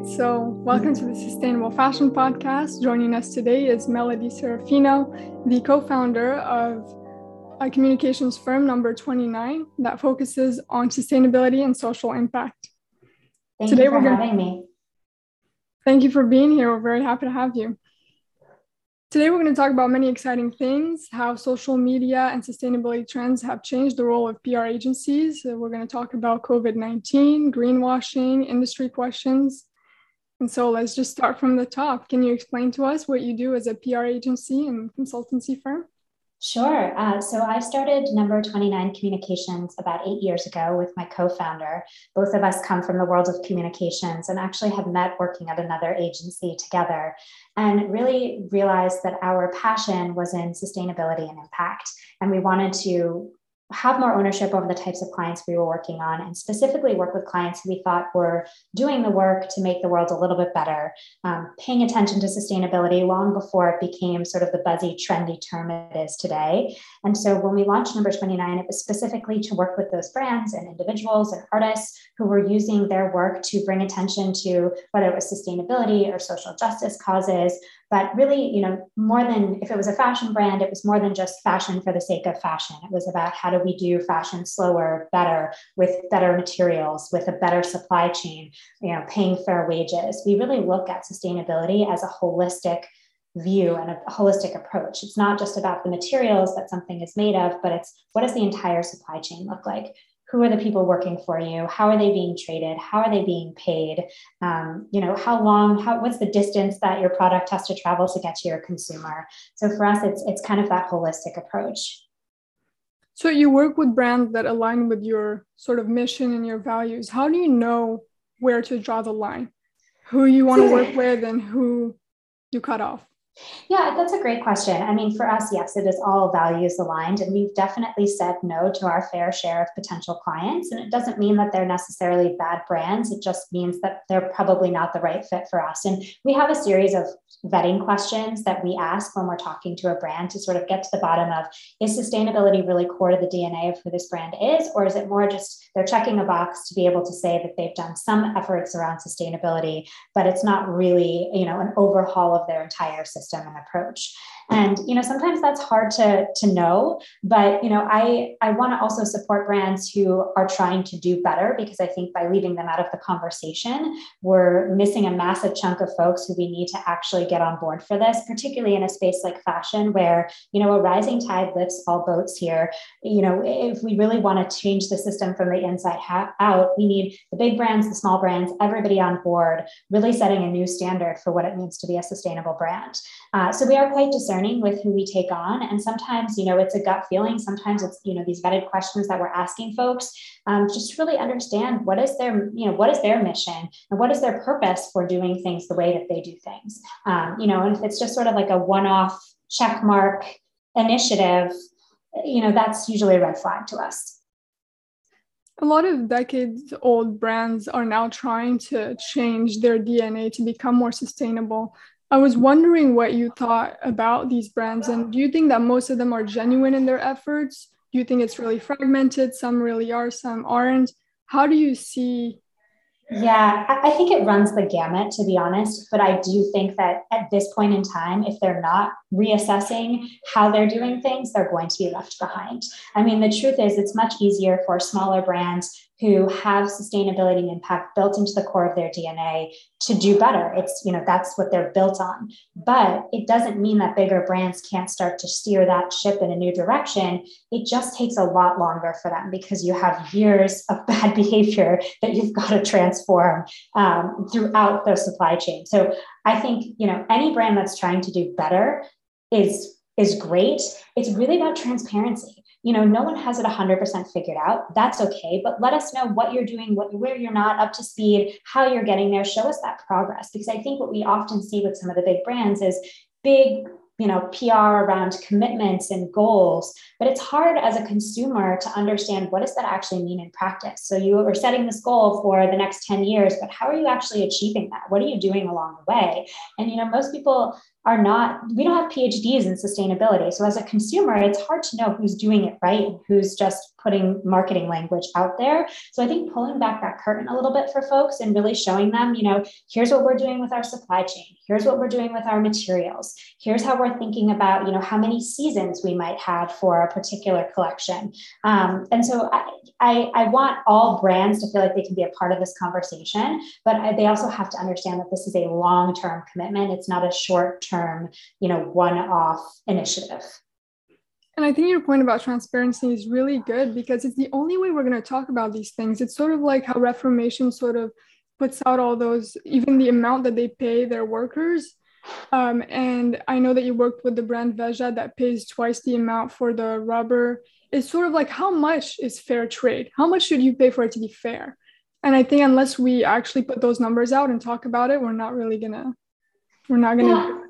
right, so welcome to the Sustainable Fashion Podcast. Joining us today is Melody Serafino, the co founder of a communications firm number 29 that focuses on sustainability and social impact. Thank today you for we're gonna, having me. Thank you for being here. We're very happy to have you. Today, we're going to talk about many exciting things how social media and sustainability trends have changed the role of PR agencies. we're going to talk about COVID 19, greenwashing, industry questions. And so, let's just start from the top. Can you explain to us what you do as a PR agency and consultancy firm? Sure. Uh, so I started Number 29 Communications about eight years ago with my co founder. Both of us come from the world of communications and actually have met working at another agency together and really realized that our passion was in sustainability and impact. And we wanted to have more ownership over the types of clients we were working on and specifically work with clients who we thought were doing the work to make the world a little bit better um, paying attention to sustainability long before it became sort of the buzzy trendy term it is today. And so when we launched number 29 it was specifically to work with those brands and individuals and artists who were using their work to bring attention to whether it was sustainability or social justice causes but really you know more than if it was a fashion brand it was more than just fashion for the sake of fashion. It was about how do we do fashion slower better with better materials with a better supply chain you know paying fair wages. We really look at sustainability as a holistic view and a holistic approach. It's not just about the materials that something is made of but it's what does the entire supply chain look like who are the people working for you? How are they being traded how are they being paid? Um, you know how long how what's the distance that your product has to travel to get to your consumer? So for us it's it's kind of that holistic approach. So you work with brands that align with your sort of mission and your values. How do you know where to draw the line? Who you want to work with and who you cut off yeah, that's a great question. I mean, for us, yes, it is all values aligned, and we've definitely said no to our fair share of potential clients. And it doesn't mean that they're necessarily bad brands, it just means that they're probably not the right fit for us. And we have a series of vetting questions that we ask when we're talking to a brand to sort of get to the bottom of is sustainability really core to the DNA of who this brand is, or is it more just they're checking a box to be able to say that they've done some efforts around sustainability, but it's not really, you know, an overhaul of their entire system and approach and you know sometimes that's hard to to know but you know i i want to also support brands who are trying to do better because i think by leaving them out of the conversation we're missing a massive chunk of folks who we need to actually get on board for this particularly in a space like fashion where you know a rising tide lifts all boats here. You know if we really want to change the system from the inside out we need the big brands the small brands everybody on board really setting a new standard for what it means to be a sustainable brand uh, so we are quite discerning with who we take on. And sometimes, you know, it's a gut feeling. Sometimes it's, you know, these vetted questions that we're asking folks um, just really understand what is their, you know, what is their mission and what is their purpose for doing things the way that they do things. Um, you know, and if it's just sort of like a one-off check mark initiative, you know, that's usually a red flag to us. A lot of decades old brands are now trying to change their DNA to become more sustainable. I was wondering what you thought about these brands, and do you think that most of them are genuine in their efforts? Do you think it's really fragmented? Some really are, some aren't. How do you see? Yeah, I think it runs the gamut, to be honest. But I do think that at this point in time, if they're not reassessing how they're doing things, they're going to be left behind. I mean, the truth is, it's much easier for smaller brands who have sustainability and impact built into the core of their DNA to do better. It's, you know, that's what they're built on. But it doesn't mean that bigger brands can't start to steer that ship in a new direction. It just takes a lot longer for them because you have years of bad behavior that you've got to transform um, throughout the supply chain. So I think, you know, any brand that's trying to do better is is great. It's really about transparency you know no one has it 100% figured out. That's okay but let us know what you're doing what, where you're not up to speed how you're getting there. Show us that progress. Because i think what we often see with some of the big brands is big you know pr around commitments and goals but it's hard as a consumer to understand what does that actually mean in practice. So you are setting this goal for the next 10 years but how are you actually achieving that? What are you doing along the way? And you know most people are not we don't have phds in sustainability. So as a consumer it's hard to know who's doing it right and who's just putting marketing language out there. So i think pulling back that curtain a little bit for folks and really showing them you know here's what we're doing with our supply chain. Here's what we're doing with our materials. Here's how we're thinking about you know how many seasons we might have for a particular collection. Um, and so I, I, I want all brands to feel like they can be a part of this conversation but I, they also have to understand that this is a long-term commitment. It's not a short term, you know, one off initiative. And I think your point about transparency is really good because it's the only way we're going to talk about these things. It's sort of like how Reformation sort of puts out all those, even the amount that they pay their workers. Um, and I know that you worked with the brand Veja that pays twice the amount for the rubber. It's sort of like how much is fair trade? How much should you pay for it to be fair? And I think unless we actually put those numbers out and talk about it, we're not really gonna, we're not gonna. Yeah.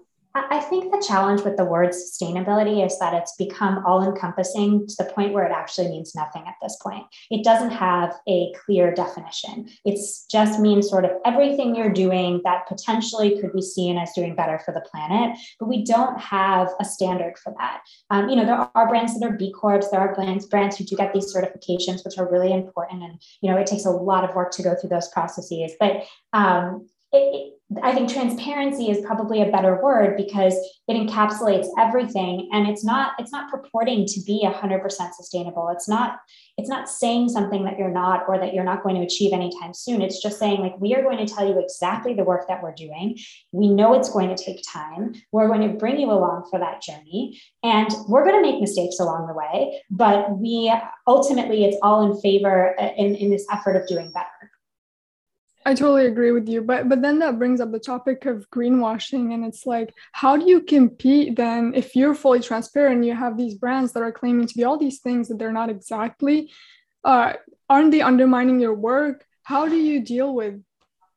I think the challenge with the word sustainability is that it's become all encompassing to the point where it actually means nothing at this point. It doesn't have a clear definition. It just means sort of everything you're doing that potentially could be seen as doing better for the planet, but we don't have a standard for that. Um, you know, there are brands that are B Corps, there are brands, brands who do get these certifications, which are really important. And, you know, it takes a lot of work to go through those processes. But um, it, I think transparency is probably a better word because it encapsulates everything and it's not it's not purporting to be 100% sustainable. It's not it's not saying something that you're not or that you're not going to achieve anytime soon. It's just saying like we are going to tell you exactly the work that we're doing. We know it's going to take time. We're going to bring you along for that journey and we're going to make mistakes along the way, but we ultimately it's all in favor uh, in in this effort of doing better. I totally agree with you. But but then that brings up the topic of greenwashing. And it's like, how do you compete then if you're fully transparent, you have these brands that are claiming to be all these things that they're not exactly? Uh, aren't they undermining your work? How do you deal with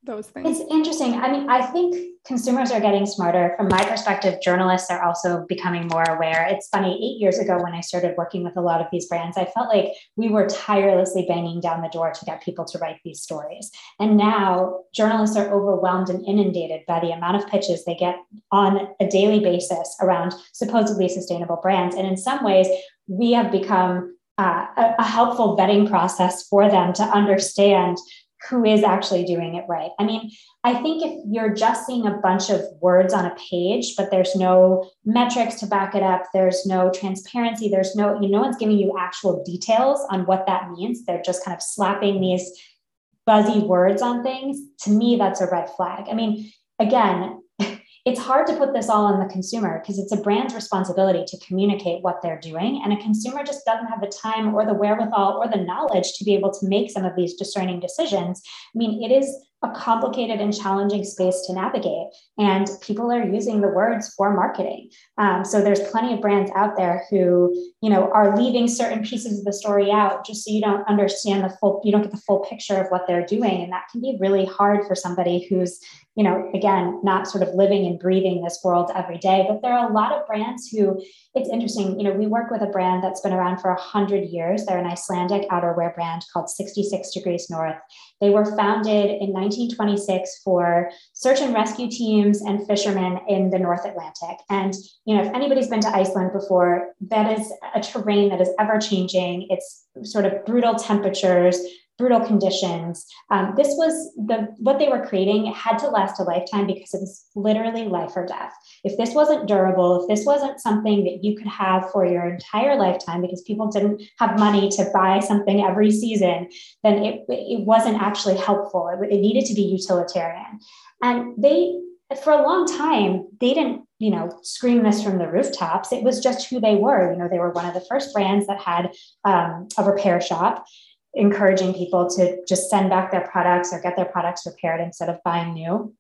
those things? It's interesting. I mean, I think consumers are getting smarter. From my perspective, journalists are also becoming more aware. It's funny, eight years ago when I started working with a lot of these brands, I felt like we were tirelessly banging down the door to get people to write these stories. And now journalists are overwhelmed and inundated by the amount of pitches they get on a daily basis around supposedly sustainable brands. And in some ways, we have become uh, a, a helpful vetting process for them to understand who is actually doing it right. I mean, I think if you're just seeing a bunch of words on a page, but there's no metrics to back it up, there's no transparency, there's no, you know, no one's giving you actual details on what that means. They're just kind of slapping these buzzy words on things. To me, that's a red flag. I mean, again, it's hard to put this all on the consumer because it's a brand's responsibility to communicate what they're doing. And a consumer just doesn't have the time or the wherewithal or the knowledge to be able to make some of these discerning decisions. I mean, it is a complicated and challenging space to navigate. And people are using the words for marketing. Um, so there's plenty of brands out there who, you know, are leaving certain pieces of the story out just so you don't understand the full, you don't get the full picture of what they're doing. And that can be really hard for somebody who's, you know, again, not sort of living and breathing this world every day. But there are a lot of brands who, it's interesting, you know, we work with a brand that's been around for 100 years. They're an Icelandic outerwear brand called 66 Degrees North. They were founded in 1926 for search and rescue teams and fishermen in the North Atlantic. And, you know, if anybody's been to Iceland before, that is a terrain that is ever changing. It's sort of brutal temperatures, brutal conditions. Um, this was the what they were creating had to last a lifetime because it was literally life or death. If this wasn't durable, if this wasn't something that you could have for your entire lifetime because people didn't have money to buy something every season, then it, it wasn't actually helpful. It, it needed to be utilitarian. And they, for a long time, they didn't you know scream this from the rooftops it was just who they were you know they were one of the first brands that had um, a repair shop encouraging people to just send back their products or get their products repaired instead of buying new.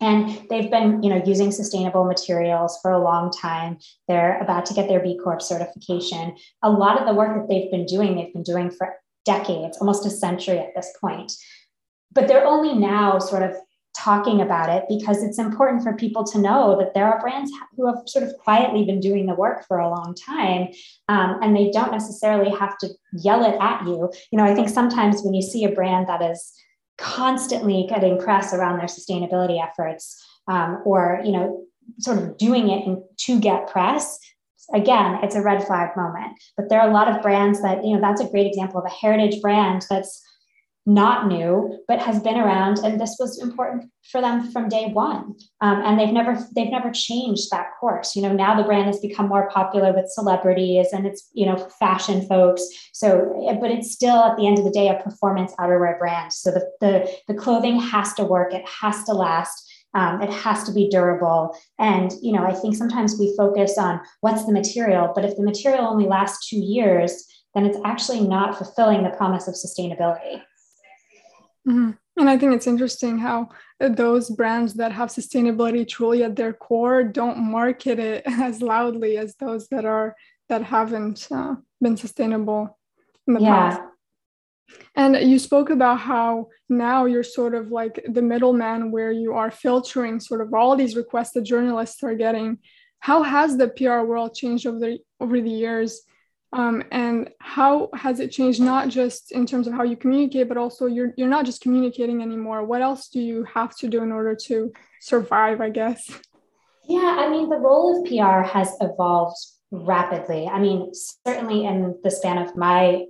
And they've been you know using sustainable materials for a long time. They're about to get their b corp certification. A lot of the work that they've been doing they've been doing for decades almost a century at this point. But they're only now sort of talking about it because it's important for people to know that there are brands who have sort of quietly been doing the work for a long time um, and they don't necessarily have to yell it at you. You know i think sometimes when you see a brand that is constantly getting press around their sustainability efforts um, or you know sort of doing it in, to get press again it's a red flag moment. But there are a lot of brands that you know that's a great example of a heritage brand that's not new but has been around and this was important for them from day one. Um, and they've never they've never changed that course. You know now the brand has become more popular with celebrities and it's you know fashion folks. So but it's still at the end of the day a performance outerwear brand. So the the, the clothing has to work. It has to last. Um, it has to be durable. And you know i think sometimes we focus on what's the material but if the material only lasts two years then it's actually not fulfilling the promise of sustainability Mm-hmm. And I think it's interesting how those brands that have sustainability truly at their core don't market it as loudly as those that are that haven't uh, been sustainable in the yeah. past. And you spoke about how now you're sort of like the middleman where you are filtering sort of all these requests that journalists are getting. How has the PR world changed over the over the years? Um, and how has it changed not just in terms of how you communicate but also you're you're not just communicating anymore. What else do you have to do in order to survive i guess? Yeah i mean the role of pr has evolved rapidly. I mean certainly in the span of my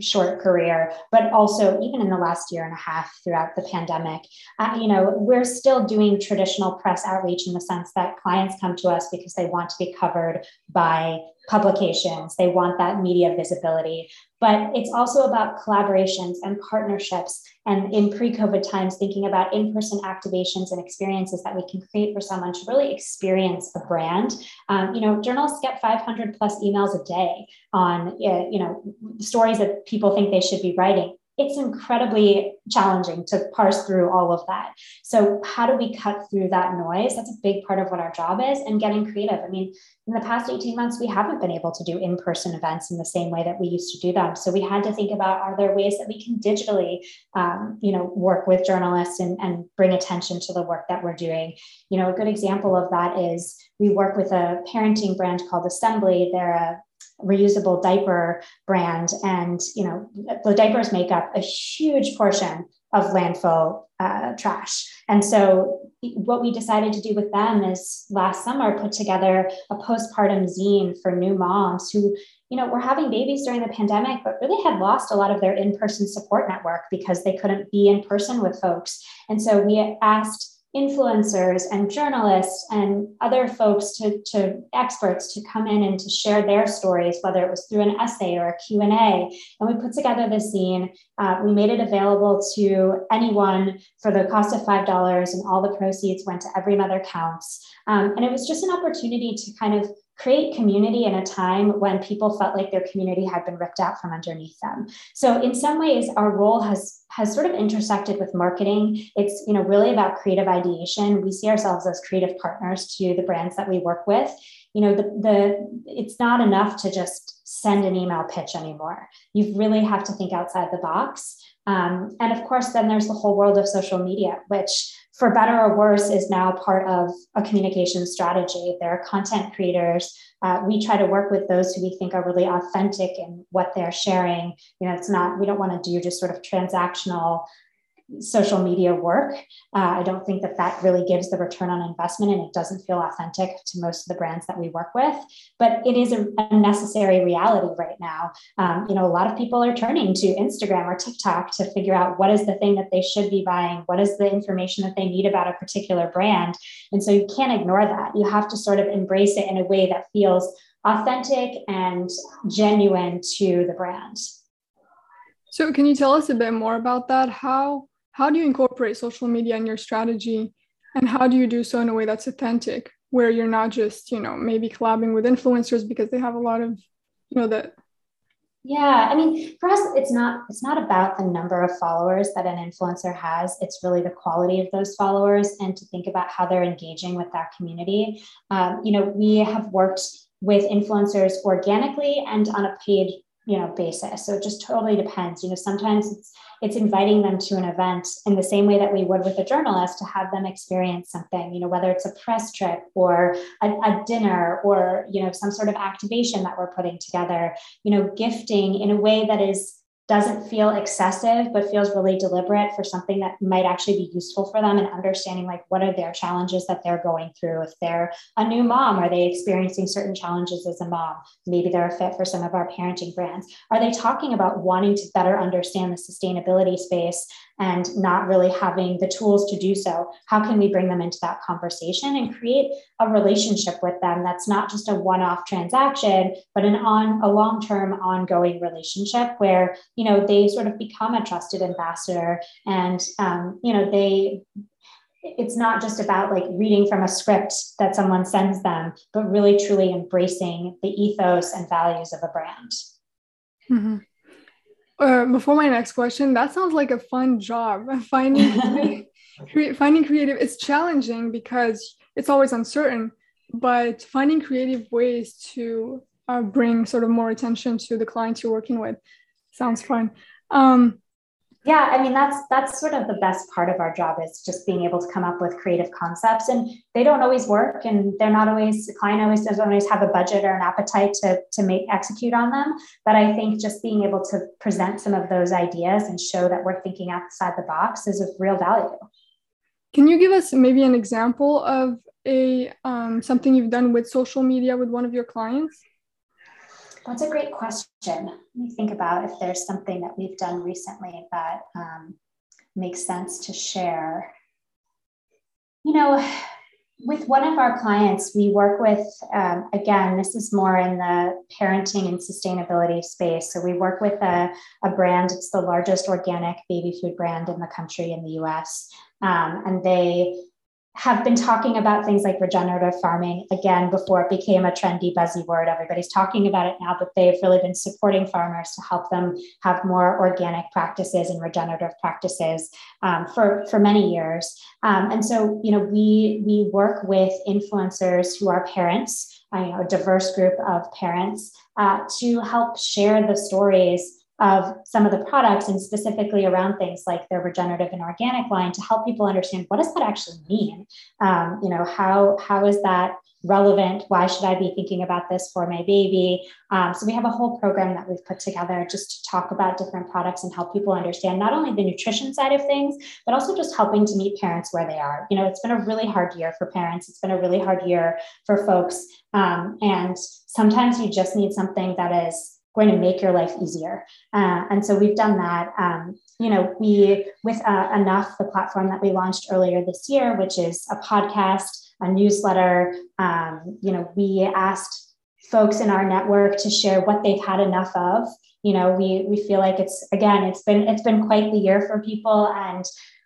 short career, but also even in the last year and a half throughout the pandemic, uh, you know, we're still doing traditional press outreach in the sense that clients come to us because they want to be covered by publications, they want that media visibility. But it's also about collaborations and partnerships. And in pre COVID times, thinking about in person activations and experiences that we can create for someone to really experience a brand. Um, you know, journalists get 500 plus emails a day on, uh, you know, stories that people think they should be writing it's incredibly challenging to parse through all of that. So, how do we cut through that noise? That's a big part of what our job is and getting creative. I mean, in the past 18 months, we haven't been able to do in person events in the same way that we used to do them. So, we had to think about are there ways that we can digitally, um, you know, work with journalists and, and bring attention to the work that we're doing? You know, a good example of that is we work with a parenting brand called Esembly. They're a reusable diaper brand. And you know the diapers make up a huge portion of landfill uh, trash. And so what we decided to do with them is last summer put together a postpartum zine for new moms who you know were having babies during the pandemic but really had lost a lot of their in-person support network because they couldn't be in person with folks. And so we asked influencers and journalists and other folks to, to experts to come in and to share their stories whether it was through an essay or a q&a and we put together this zine uh, we made it available to anyone for the cost of $5 and all the proceeds went to every mother counts. Um, and it was just an opportunity to kind of create community in a time when people felt like their community had been ripped out from underneath them. So in some ways our role has has sort of intersected with marketing. It's you know really about creative ideation. We see ourselves as creative partners to the brands that we work with. You know the the it's not enough to just send an email pitch anymore. You really have to think outside the box. Um, and of course, then there's the whole world of social media, which for better or worse, is now part of a communication strategy. There are content creators. Uh, we try to work with those who we think are really authentic in what they're sharing. You know, it's not, we don't want to do just sort of transactional social media work. Uh, I don't think that that really gives the return on investment and it doesn't feel authentic to most of the brands that we work with. But it is a, a necessary reality right now. Um, you know, a lot of people are turning to Instagram or TikTok to figure out what is the thing that they should be buying, what is the information that they need about a particular brand. And so you can't ignore that. You have to sort of embrace it in a way that feels authentic and genuine to the brand. So, can you tell us a bit more about that? How how do you incorporate social media in your strategy? And how do you do so in a way that's authentic where you're not just you know maybe collabing with influencers because they have a lot of you know that? Yeah i mean for us it's not it's not about the number of followers that an influencer has. It's really the quality of those followers and to think about how they're engaging with that community. Um, you know we have worked with influencers organically and on a paid you know basis. So it just totally depends. You know sometimes it's it's inviting them to an event in the same way that we would with a journalist to have them experience something you know whether it's a press trip or a, a dinner or you know some sort of activation that we're putting together you know gifting in a way that is doesn't feel excessive but feels really deliberate for something that might actually be useful for them and understanding like what are their challenges that they're going through. If they're a new mom are they experiencing certain challenges as a mom? Maybe they're a fit for some of our parenting brands. Are they talking about wanting to better understand the sustainability space and not really having the tools to do so how can we bring them into that conversation and create a relationship with them that's not just a one-off transaction but an on a long-term ongoing relationship where you know they sort of become a trusted ambassador and um, you know they it's not just about like reading from a script that someone sends them but really truly embracing the ethos and values of a brand mm-hmm. Uh, before my next question, that sounds like a fun job. Finding finding creative it's challenging because it's always uncertain, but finding creative ways to uh, bring sort of more attention to the clients you're working with sounds fun. Um, yeah i mean that's that's sort of the best part of our job is just being able to come up with creative concepts and they don't always work and they're not always the client always doesn't always have a budget or an appetite to to make execute on them. But i think just being able to present some of those ideas and show that we're thinking outside the box is of real value. Can you give us maybe an example of a um, something you've done with social media with one of your clients that's a great question. Let me think about if there's something that we've done recently that um, makes sense to share. You know, with one of our clients, we work with, um, again, this is more in the parenting and sustainability space. So we work with a, a brand, it's the largest organic baby food brand in the country in the US. Um, and they have been talking about things like regenerative farming again before it became a trendy, buzzy word. Everybody's talking about it now, but they've really been supporting farmers to help them have more organic practices and regenerative practices um, for, for many years. Um, and so, you know, we we work with influencers who are parents, uh, you know, a diverse group of parents, uh, to help share the stories of some of the products and specifically around things like their regenerative and organic line to help people understand what does that actually mean? Um, you know how how is that relevant? Why should i be thinking about this for my baby? Um, so we have a whole program that we've put together just to talk about different products and help people understand not only the nutrition side of things but also just helping to meet parents where they are. You know it's been a really hard year for parents. It's been a really hard year for folks. Um, and sometimes you just need something that is going to make your life easier. Uh, and so we've done that. Um, you know, we, with uh, Enough, the platform that we launched earlier this year, which is a podcast, a newsletter, um, you know, we asked folks in our network to share what they've had enough of. You know, we we feel like it's again, it's been it's been quite the year for people, and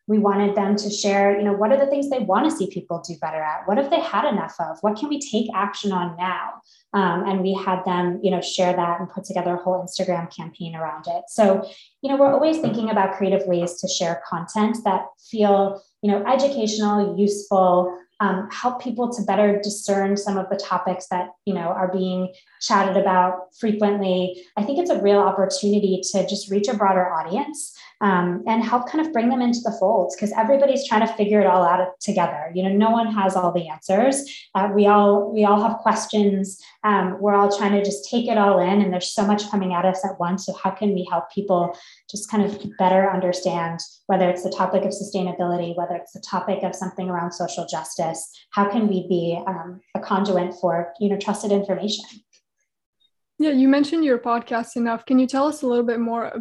we wanted them to share you know what are the things they want to see people do better at? What have they had enough of? What can we take action on now? Um, and we had them you know share that and put together a whole instagram campaign around it. So you know we're always thinking about creative ways to share content that feel you know educational useful um, help people to better discern some of the topics that you know are being chatted about frequently. I think it's a real opportunity to just reach a broader audience um, and help kind of bring them into the folds because everybody's trying to figure it all out together. You know, no one has all the answers. Uh, we all we all have questions. Um, we're all trying to just take it all in, and there's so much coming at us at once. So how can we help people just kind of better understand whether it's the topic of sustainability, whether it's the topic of something around social justice? How can we be um, a conduit for you know trusted information? Yeah, you mentioned your podcast enough. Can you tell us a little bit more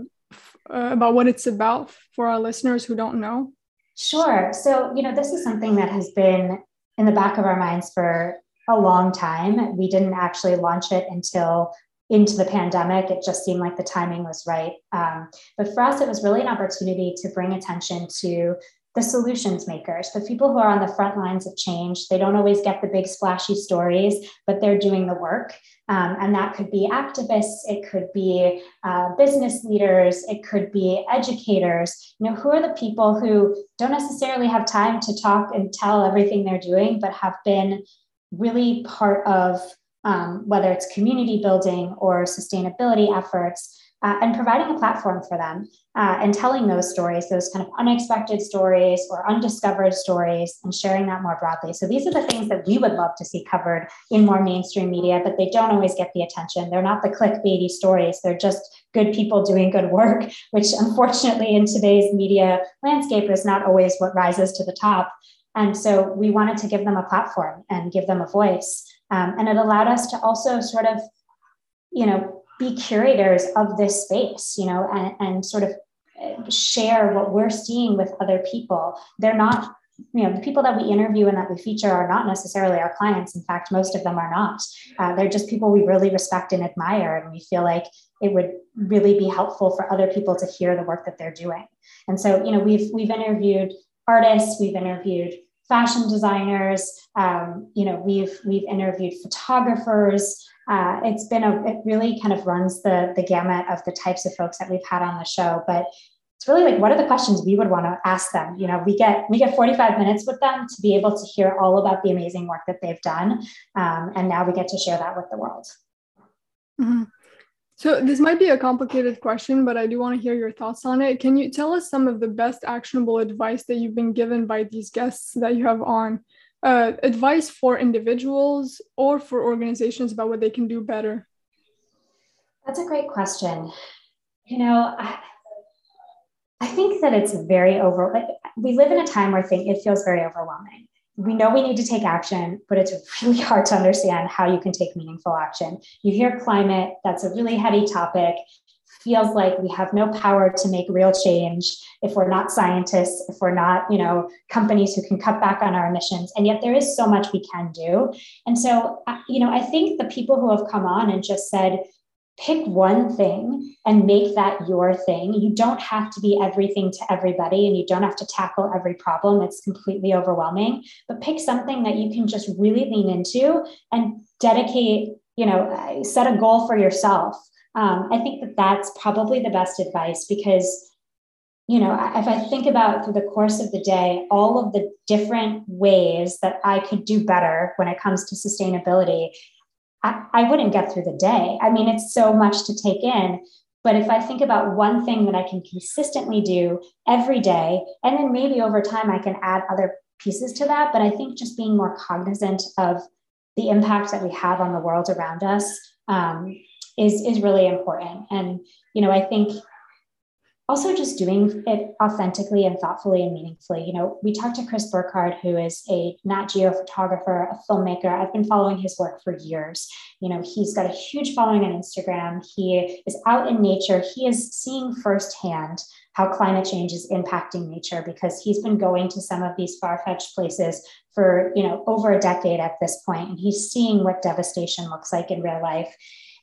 uh, about what it's about for our listeners who don't know? Sure. So, you know, this is something that has been in the back of our minds for a long time. We didn't actually launch it until into the pandemic. It just seemed like the timing was right. Um, but for us, it was really an opportunity to bring attention to the solutions makers, the people who are on the front lines of change. They don't always get the big splashy stories, but they're doing the work. Um, and that could be activists, it could be uh, business leaders, it could be educators. You know, who are the people who don't necessarily have time to talk and tell everything they're doing, but have been really part of um, whether it's community building or sustainability efforts, uh, and providing a platform for them uh, and telling those stories, those kind of unexpected stories or undiscovered stories, and sharing that more broadly. So these are the things that we would love to see covered in more mainstream media, but they don't always get the attention. They're not the clickbaity stories, they're just good people doing good work, which unfortunately in today's media landscape is not always what rises to the top. And so we wanted to give them a platform and give them a voice. Um, and it allowed us to also sort of, you know, be curators of this space, you know, and, and sort of uh, share what we're seeing with other people. They're not, you know, the people that we interview and that we feature are not necessarily our clients. In fact, most of them are not. Uh, they're just people we really respect and admire, and we feel like it would really be helpful for other people to hear the work that they're doing. And so, you know, we've we've interviewed artists, we've interviewed fashion designers, um, you know, we've we've interviewed photographers. Uh, it's been a it really kind of runs the the gamut of the types of folks that we've had on the show but it's really like what are the questions we would want to ask them? You know we get we get 45 minutes with them to be able to hear all about the amazing work that they've done um, and now we get to share that with the world. Mm-hmm. So this might be a complicated question but i do want to hear your thoughts on it can you tell us some of the best actionable advice that you've been given by these guests that you have on uh, advice for individuals or for organizations about what they can do better? That's a great question. You know, I, I think that it's very over. We live in a time where think it feels very overwhelming. We know we need to take action, but it's really hard to understand how you can take meaningful action. You hear climate, that's a really heady topic. Feels like we have no power to make real change if we're not scientists if we're not you know companies who can cut back on our emissions. And yet there is so much we can do. And so uh, you know i think the people who have come on and just said pick one thing and make that your thing. You don't have to be everything to everybody and you don't have to tackle every problem. It's completely overwhelming but pick something that you can just really lean into and dedicate you know set a goal for yourself. Um, I think that that's probably the best advice because, you know, if I think about through the course of the day, all of the different ways that I could do better when it comes to sustainability, I, wouldn't get through the day. I mean, it's so much to take in. But if I think about one thing that I can consistently do every day, and then maybe over time I can add other pieces to that, but I think just being more cognizant of the impact that we have on the world around us um, is is really important and you know i think also just doing it authentically and thoughtfully and meaningfully. You know we talked to chris burkard who is a nat geo photographer a filmmaker. I've been following his work for years. You know he's got a huge following on instagram. He is out in nature. He is seeing firsthand how climate change is impacting nature because he's been going to some of these far-fetched places for you know over a decade at this point and he's seeing what devastation looks like in real life.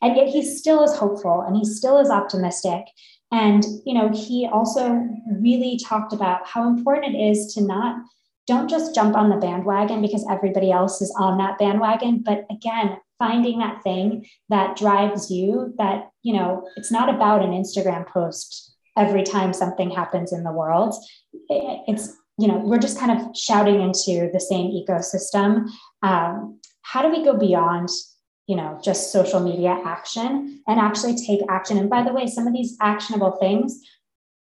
And yet he still is hopeful and he still is optimistic and you know he also really talked about how important it is to not don't just jump on the bandwagon because everybody else is on that bandwagon but again finding that thing that drives you that you know it's not about an instagram post every time something happens in the world. It's you know we're just kind of shouting into the same ecosystem. Um, how do we go beyond you know just social media action and actually take action. And by the way some of these actionable things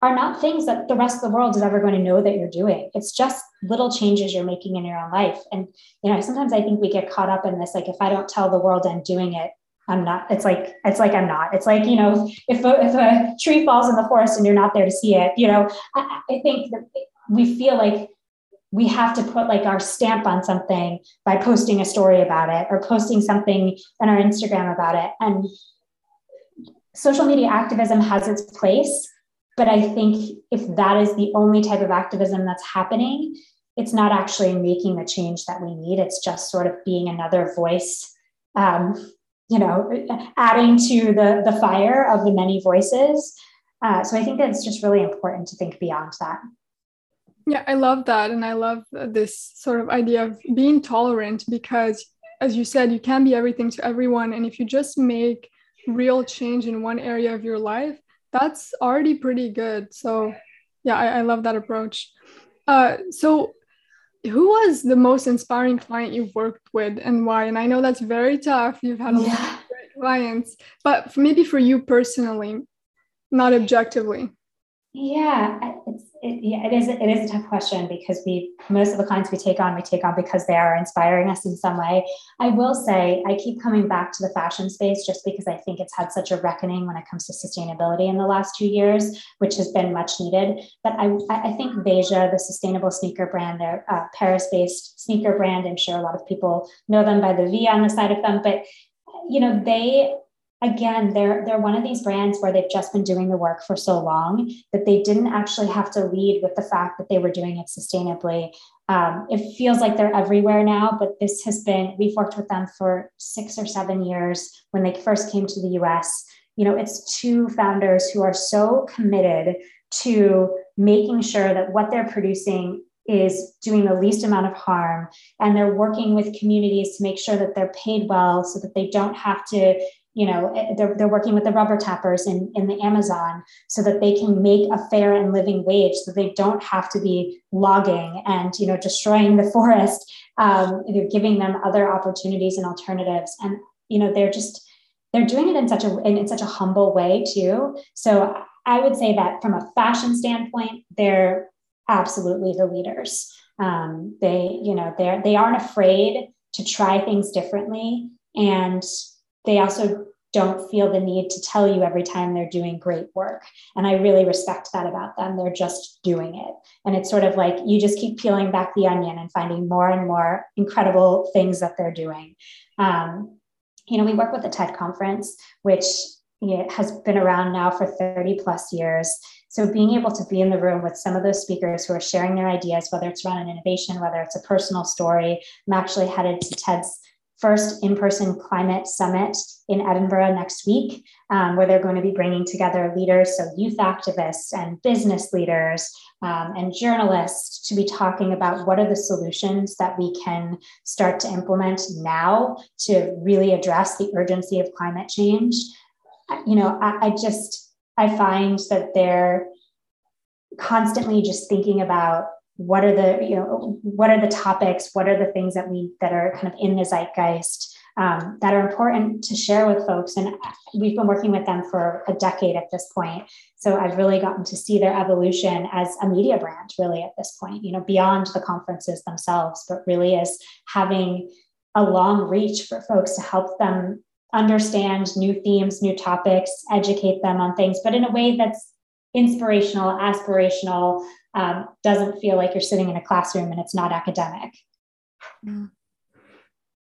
are not things that the rest of the world is ever going to know that you're doing. It's just little changes you're making in your own life. And you know sometimes i think we get caught up in this like if i don't tell the world i'm doing it i'm not it's like it's like i'm not. It's like you know if a, if a tree falls in the forest and you're not there to see it you know i, I think that we feel like we have to put like our stamp on something by posting a story about it or posting something on our Instagram about it. And social media activism has its place. But I think if that is the only type of activism that's happening, it's not actually making the change that we need. It's just sort of being another voice, um, you know, adding to the, the fire of the many voices. Uh, so I think that it's just really important to think beyond that. Yeah, I love that. And I love this sort of idea of being tolerant because, as you said, you can be everything to everyone. And if you just make real change in one area of your life, that's already pretty good. So, yeah, I, I love that approach. Uh, so, who was the most inspiring client you've worked with and why? And I know that's very tough. You've had a yeah. lot of great clients, but maybe for you personally, not objectively. Yeah, it's it, yeah, it is. It is a tough question because we most of the clients we take on, we take on because they are inspiring us in some way. I will say, I keep coming back to the fashion space just because I think it's had such a reckoning when it comes to sustainability in the last two years, which has been much needed. But I, I think Veja, the sustainable sneaker brand, they're a uh, Paris-based sneaker brand. I'm sure a lot of people know them by the V on the side of them, but you know they again they're they're one of these brands where they've just been doing the work for so long that they didn't actually have to lead with the fact that they were doing it sustainably. Um, it feels like they're everywhere now but this has been we've worked with them for six or seven years when they first came to the us you know it's two founders who are so committed to making sure that what they're producing is doing the least amount of harm and they're working with communities to make sure that they're paid well so that they don't have to you know eh, they're, they're working with the rubber tappers in, in the amazon so that they can make a fair and living wage so they don't have to be logging and you know destroying the forest um, they're giving them other opportunities and alternatives. And you know they're just they're doing it in such a in, in such a humble way too. So i would say that from a fashion standpoint they're absolutely the leaders. Um, they you know they're they aren't afraid to try things differently. And they also don't feel the need to tell you every time they're doing great work. And I really respect that about them. They're just doing it. And it's sort of like you just keep peeling back the onion and finding more and more incredible things that they're doing. Um, you know, we work with the TED conference, which has been around now for 30 plus years. So being able to be in the room with some of those speakers who are sharing their ideas, whether it's around an innovation, whether it's a personal story, I'm actually headed to TED's first in person climate summit in Edinburgh next week, um, where they're going to be bringing together leaders, so youth activists and business leaders um, and journalists, to be talking about what are the solutions that we can start to implement now to really address the urgency of climate change. You know, I, I just, I find that they're constantly just thinking about what are the you know what are the topics? What are the things that we that are kind of in the zeitgeist um, that are important to share with folks? And we've been working with them for a decade at this point. So i've really gotten to see their evolution as a media brand really at this point you know beyond the conferences themselves but really as having a long reach for folks to help them understand new themes new topics educate them on things but in a way that's inspirational aspirational um, doesn't feel like you're sitting in a classroom and it's not academic. Mm.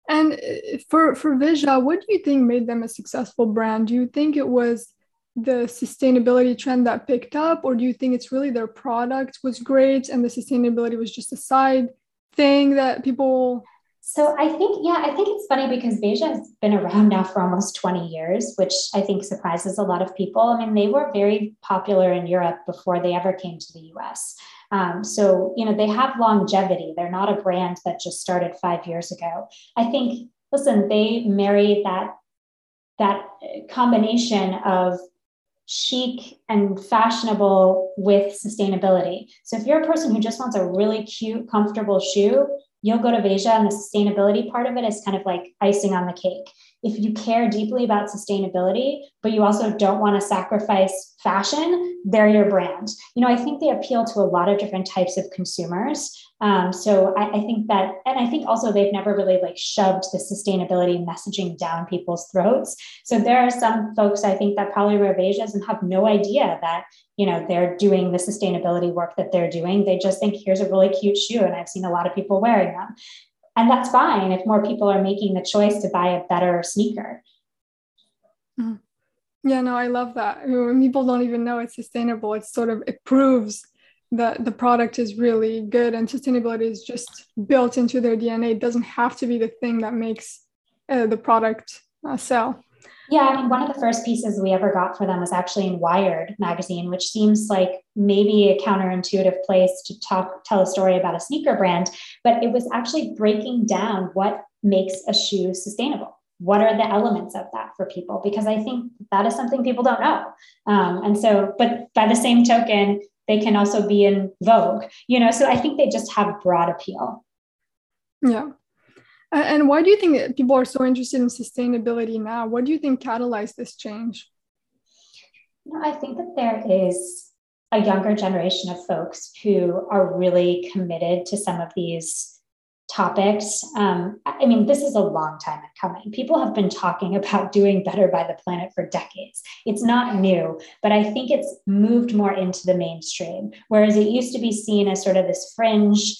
And uh, for for Veja, what do you think made them a successful brand? Do you think it was the sustainability trend that picked up, or do you think it's really their product was great and the sustainability was just a side thing that people so I think, yeah, I think it's funny because Veja has been around now for almost 20 years, which I think surprises a lot of people. I mean, they were very popular in Europe before they ever came to the US. Um, so, you know, they have longevity. They're not a brand that just started five years ago. I think, listen, they marry that that combination of chic and fashionable with sustainability. So if you're a person who just wants a really cute, comfortable shoe, go to Veja and the sustainability part of it is kind of like icing on the cake. If you care deeply about sustainability, but you also don't want to sacrifice fashion, they're your brand. You know, I think they appeal to a lot of different types of consumers. Um, so I, I, think that, and I think also they've never really like shoved the sustainability messaging down people's throats. So there are some folks I think that probably wear Vejas and have no idea that you know they're doing the sustainability work that they're doing. They just think here's a really cute shoe, and I've seen a lot of people wearing them, and that's fine if more people are making the choice to buy a better sneaker. Mm-hmm. Yeah, no, I love that. When people don't even know it's sustainable, it's sort of it proves that the product is really good and sustainability is just built into their DNA. It doesn't have to be the thing that makes uh, the product uh, sell. Yeah, I mean, one of the first pieces we ever got for them was actually in Wired magazine, which seems like maybe a counterintuitive place to talk, tell a story about a sneaker brand, but it was actually breaking down what makes a shoe sustainable. What are the elements of that for people? Because i think that is something people don't know. Um, and so but by the same token they can also be in vogue you know so i think they just have broad appeal. Yeah. And why do you think people are so interested in sustainability now? What do you think catalyzed this change? I think that there is a younger generation of folks who are really committed to some of these topics. Um, I mean, this is a long time coming. People have been talking about doing better by the planet for decades. It's not new, but I think it's moved more into the mainstream. Whereas it used to be seen as sort of this fringe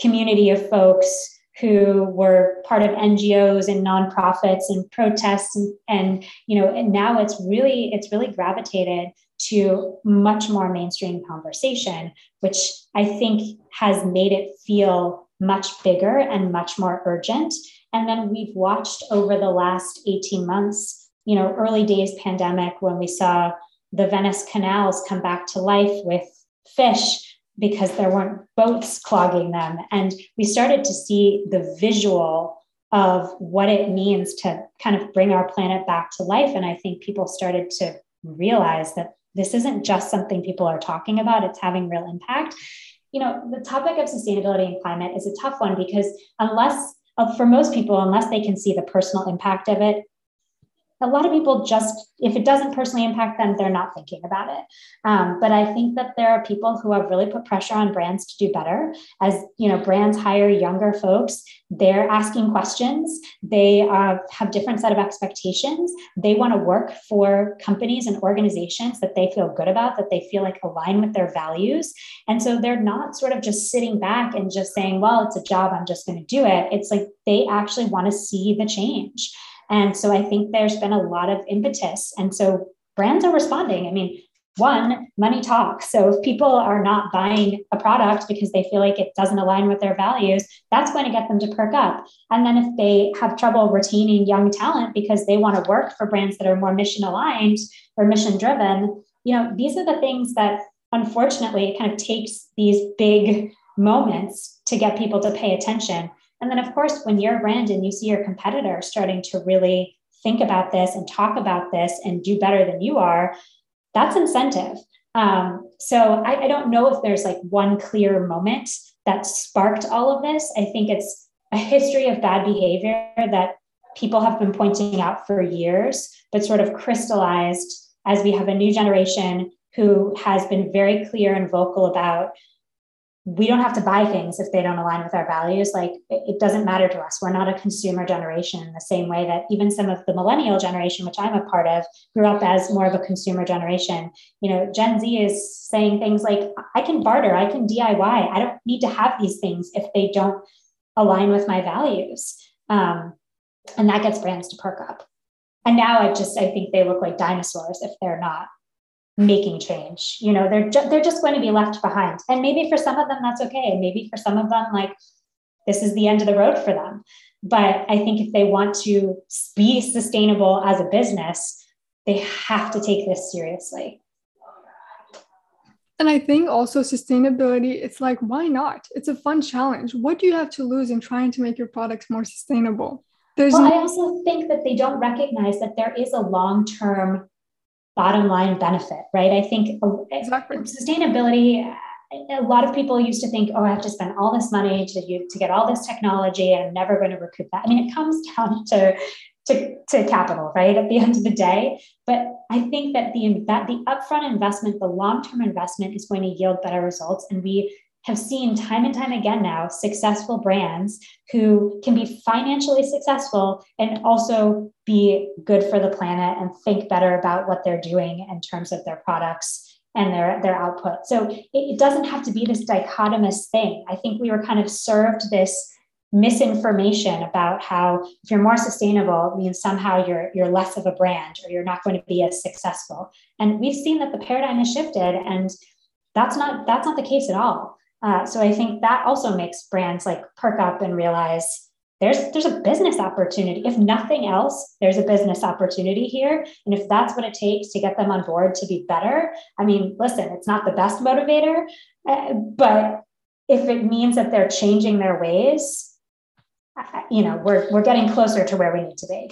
community of folks who were part of NGOs and nonprofits and protests and, and you know and now it's really it's really gravitated to much more mainstream conversation which I think has made it feel much bigger and much more urgent. And then we've watched over the last 18 months you know early days pandemic when we saw the Venice canals come back to life with fish because there weren't boats clogging them. And we started to see the visual of what it means to kind of bring our planet back to life. And I think people started to realize that this isn't just something people are talking about, it's having real impact. You know, the topic of sustainability and climate is a tough one because unless, uh, for most people, unless they can see the personal impact of it, a lot of people just if it doesn't personally impact them they're not thinking about it. Um, but i think that there are people who have really put pressure on brands to do better. As you know brands hire younger folks they're asking questions they uh, have different set of expectations. They want to work for companies and organizations that they feel good about that they feel like align with their values. And so they're not sort of just sitting back and just saying well it's a job i'm just going to do it. It's like they actually want to see the change and so I think there's been a lot of impetus. And so brands are responding. I mean, one, money talks. So if people are not buying a product because they feel like it doesn't align with their values, that's going to get them to perk up. And then if they have trouble retaining young talent because they want to work for brands that are more mission aligned or mission driven, you know, these are the things that unfortunately it kind of takes these big moments to get people to pay attention. And then, of course, when you're a brand and you see your competitor starting to really think about this and talk about this and do better than you are, that's incentive. Um, so I, I don't know if there's like one clear moment that sparked all of this. I think it's a history of bad behavior that people have been pointing out for years, but sort of crystallized as we have a new generation who has been very clear and vocal about we don't have to buy things if they don't align with our values. Like it, doesn't matter to us. We're not a consumer generation in the same way that even some of the millennial generation, which I'm a part of, grew up as more of a consumer generation. You know, Gen Z is saying things like, I can barter, I can DIY. I don't need to have these things if they don't align with my values. Um, and that gets brands to perk up. And now I just I think they look like dinosaurs if they're not making change. You know they're ju- they're just going to be left behind. And maybe for some of them that's okay. And maybe for some of them like this is the end of the road for them. But i think if they want to be sustainable as a business they have to take this seriously. And i think also sustainability it's like why not? It's a fun challenge. What do you have to lose in trying to make your products more sustainable? There's well, no- i also think that they don't recognize that there is a long-term bottom line benefit, right? I think exactly. sustainability, a lot of people used to think, oh, I have to spend all this money to, to get all this technology and I'm never going to recoup that. I mean, it comes down to, to, to capital, right? At the end of the day. But I think that the, that the upfront investment, the long-term investment is going to yield better results. And we have seen time and time again now successful brands who can be financially successful and also be good for the planet and think better about what they're doing in terms of their products and their, their output. So it, it doesn't have to be this dichotomous thing. I think we were kind of served this misinformation about how if you're more sustainable it means somehow you're you're less of a brand or you're not going to be as successful and we've seen that the paradigm has shifted and that's not that's not the case at all uh, so I think that also makes brands like perk up and realize there's there's a business opportunity. If nothing else, there's a business opportunity here, and if that's what it takes to get them on board to be better, I mean, listen, it's not the best motivator, uh, but if it means that they're changing their ways, you know, we're we're getting closer to where we need to be.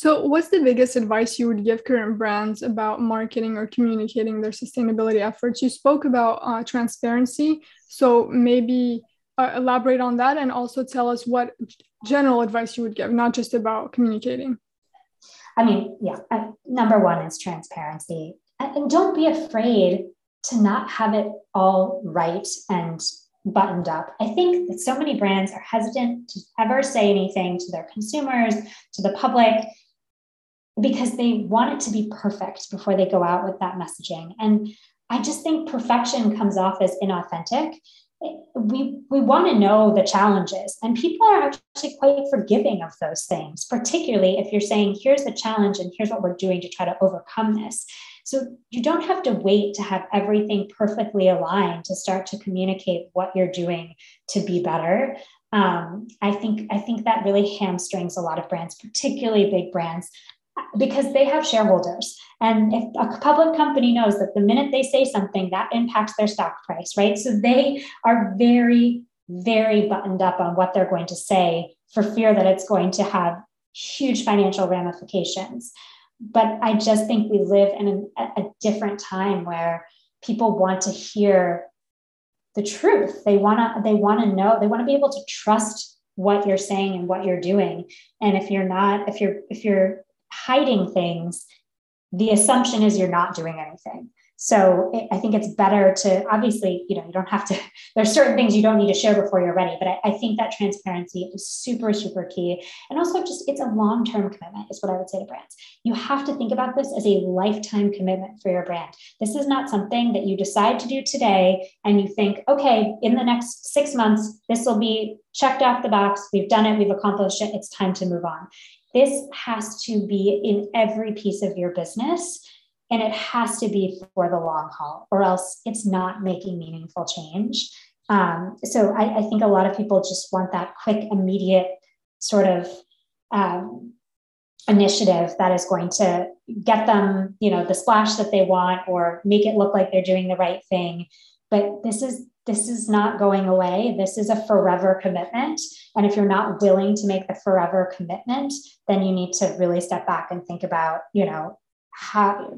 So, what's the biggest advice you would give current brands about marketing or communicating their sustainability efforts? You spoke about uh, transparency. So, maybe uh, elaborate on that and also tell us what general advice you would give, not just about communicating? I mean, yeah, uh, number one is transparency. And don't be afraid to not have it all right and buttoned up. I think that so many brands are hesitant to ever say anything to their consumers, to the public, because they want it to be perfect before they go out with that messaging. And I just think perfection comes off as inauthentic. We, we want to know the challenges, and people are actually quite forgiving of those things, particularly if you're saying, here's the challenge and here's what we're doing to try to overcome this. So you don't have to wait to have everything perfectly aligned to start to communicate what you're doing to be better. Um, I think I think that really hamstrings a lot of brands, particularly big brands, because they have shareholders. And if a public company knows that the minute they say something, that impacts their stock price, right? So they are very, very buttoned up on what they're going to say for fear that it's going to have huge financial ramifications but I just think we live in a, a different time where people want to hear the truth. They want to they want to know, they want to be able to trust what you're saying and what you're doing. And if you're not if you're if you're hiding things, the assumption is you're not doing anything. So it, I think it's better to obviously, you know, you don't have to, there's certain things you don't need to share before you're ready. But I, I think that transparency is super, super key. And also just it's a long-term commitment, is what I would say to brands. You have to think about this as a lifetime commitment for your brand. This is not something that you decide to do today and you think, okay, in the next six months, this will be checked off the box. We've done it, we've accomplished it. It's time to move on. This has to be in every piece of your business and it has to be for the long haul or else it's not making meaningful change. Um, so I, I, think a lot of people just want that quick immediate sort of um, initiative that is going to get them you know the splash that they want or make it look like they're doing the right thing but this is this is not going away. This is a forever commitment. And if you're not willing to make the forever commitment then you need to really step back and think about you know how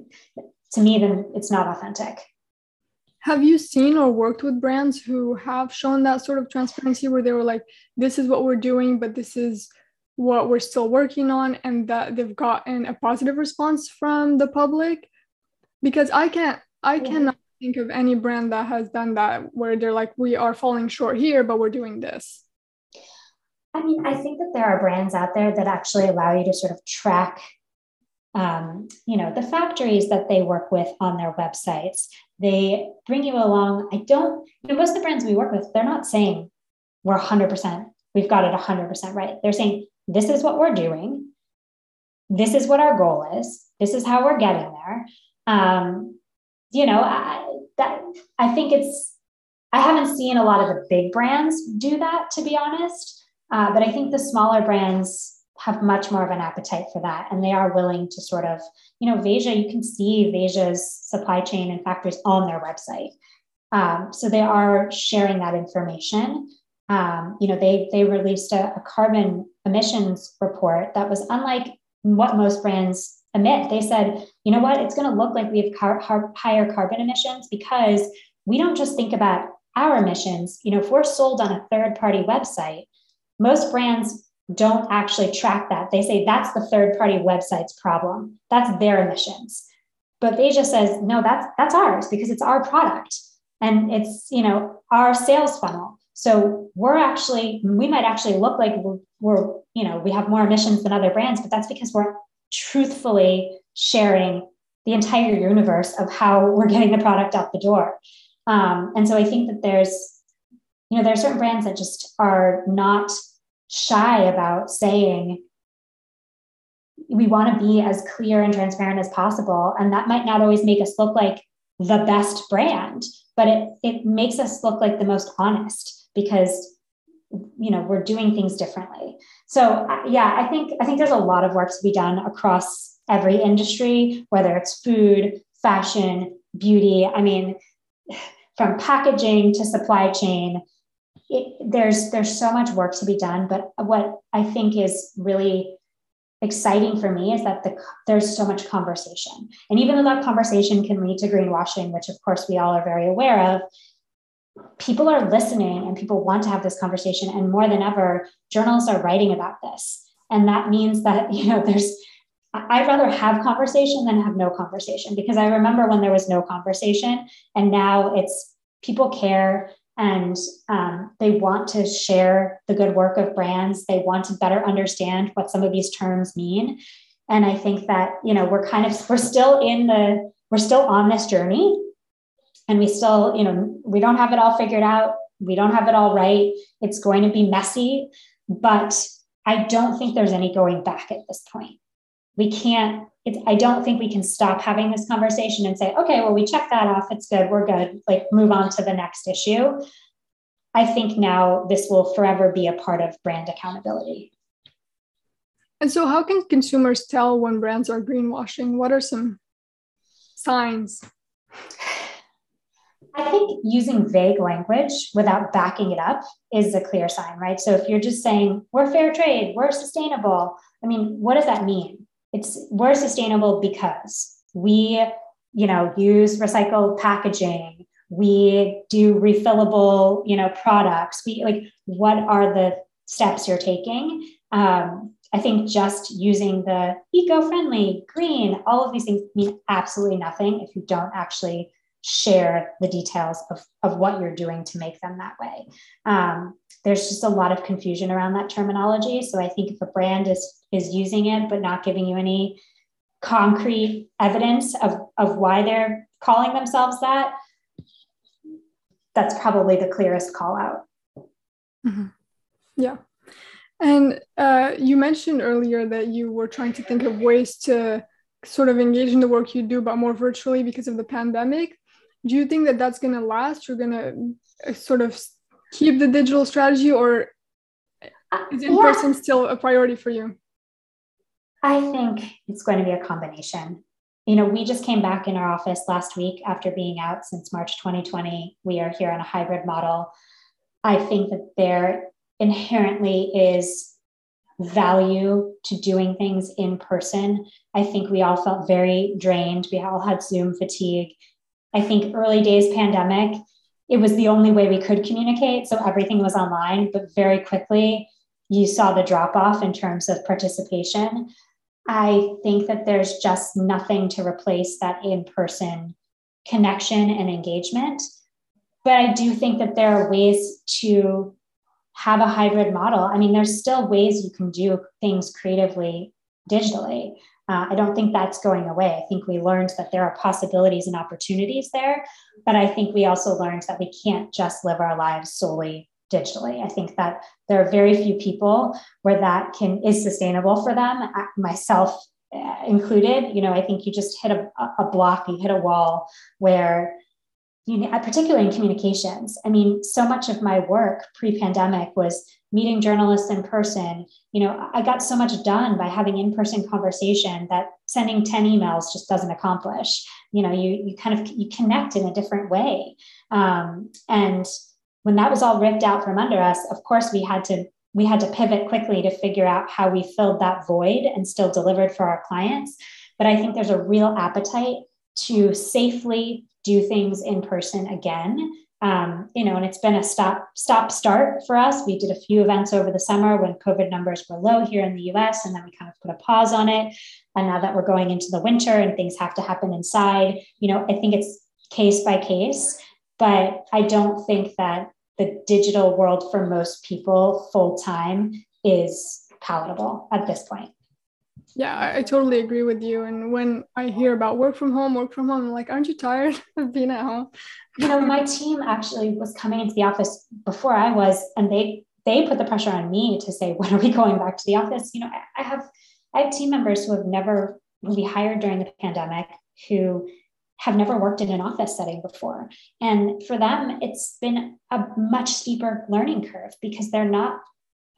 to me then it's not authentic. Have you seen or worked with brands who have shown that sort of transparency where they were like this is what we're doing but this is what we're still working on and that they've gotten a positive response from the public? Because i can't i yeah. cannot think of any brand that has done that where they're like we are falling short here but we're doing this. I mean i think that there are brands out there that actually allow you to sort of track um, you know the factories that they work with on their websites. They bring you along. I don't you know most of the brands we work with they're not saying we're 100% we've got it 100% right. They're saying this is what we're doing. This is what our goal is. This is how we're getting there. Um, you know I, that i think it's i haven't seen a lot of the big brands do that to be honest uh, but i think the smaller brands have much more of an appetite for that. And they are willing to sort of, you know, Veja, you can see Veja's supply chain and factories on their website. Um, so they are sharing that information. Um, you know, they they released a, a, carbon emissions report that was unlike what most brands emit. They said, you know what, it's going to look like we have car- car- higher carbon emissions because we don't just think about our emissions. You know, if we're sold on a third party website, most brands don't actually track that. They say that's the third party website's problem. That's their emissions. But Veja says, no, that's that's ours because it's our product and it's, you know, our sales funnel. So we're actually, we might actually look like we're, we're, you know, we have more emissions than other brands, but that's because we're truthfully sharing the entire universe of how we're getting the product out the door. Um, and so I think that there's, you know, there are certain brands that just are not shy about saying we want to be as clear and transparent as possible. And that might not always make us look like the best brand, but it, it makes us look like the most honest because you know we're doing things differently so yeah i think i think there's a lot of work to be done across every industry whether it's food fashion beauty. I mean from packaging to supply chain it, there's there's so much work to be done. But what i think is really exciting for me is that the, there's so much conversation. And even though that conversation can lead to greenwashing which of course we all are very aware of people are listening and people want to have this conversation. And more than ever, journalists are writing about this. And that means that, you know, there's, I'd rather have conversation than have no conversation because I remember when there was no conversation and now it's people care and um, they want to share the good work of brands. They want to better understand what some of these terms mean. And I think that, you know, we're kind of, we're still in the, we're still on this journey and we still, you know, we don't have it all figured out. We don't have it all right. It's going to be messy, but I don't think there's any going back at this point. We can't, it's, I don't think we can stop having this conversation and say, okay, well, we checked that off. It's good. We're good. Like move on to the next issue. I think now this will forever be a part of brand accountability. And so, how can consumers tell when brands are greenwashing? What are some signs? I think using vague language without backing it up is a clear sign, right? So if you're just saying we're fair trade, we're sustainable, I mean, what does that mean? It's we're sustainable because we, you know, use recycled packaging, we do refillable, you know, products. We like what are the steps you're taking? Um, I think just using the eco-friendly, green, all of these things mean absolutely nothing if you don't actually share the details of, of what you're doing to make them that way. Um, there's just a lot of confusion around that terminology. So I think if a brand is is using it but not giving you any concrete evidence of, of why they're calling themselves that, that's probably the clearest call out. Mm-hmm. Yeah. And uh, you mentioned earlier that you were trying to think of ways to sort of engage in the work you do, but more virtually because of the pandemic do you think that that's going to last? You're going to uh, sort of keep the digital strategy or is in person yeah. still a priority for you? I think it's going to be a combination. You know we just came back in our office last week after being out since march 2020 we are here on a hybrid model. I think that there inherently is value to doing things in person. I think we all felt very drained. We all had zoom fatigue I think early days pandemic, it was the only way we could communicate. So everything was online, but very quickly you saw the drop off in terms of participation. I think that there's just nothing to replace that in person connection and engagement. But I do think that there are ways to have a hybrid model. I mean, there's still ways you can do things creatively digitally. Uh, I don't think that's going away. I think we learned that there are possibilities and opportunities there, but I think we also learned that we can't just live our lives solely digitally. I think that there are very few people where that can is sustainable for them, myself uh, included. You know, I think you just hit a, a block, you hit a wall where you particularly in communications. I mean, so much of my work pre-pandemic was meeting journalists in person. You know, I got so much done by having in-person conversation that sending 10 emails just doesn't accomplish. You know, you you kind of you connect in a different way. Um, and when that was all ripped out from under us, of course we had to we had to pivot quickly to figure out how we filled that void and still delivered for our clients. But I think there's a real appetite to safely do things in person again um, you know, and it's been a stop stop start for us. We did a few events over the summer when COVID numbers were low here in the U.S., and then we kind of put a pause on it. And now that we're going into the winter and things have to happen inside, you know, I think it's case by case. But I don't think that the digital world for most people full time is palatable at this point. Yeah, I, I, totally agree with you. And when I hear about work from home, work from home, I'm like, aren't you tired of being at home? You know, my team actually was coming into the office before I was, and they they put the pressure on me to say, when are we going back to the office? You know, I, I have I have team members who have never who we hired during the pandemic who have never worked in an office setting before. And for them, it's been a much steeper learning curve because they're not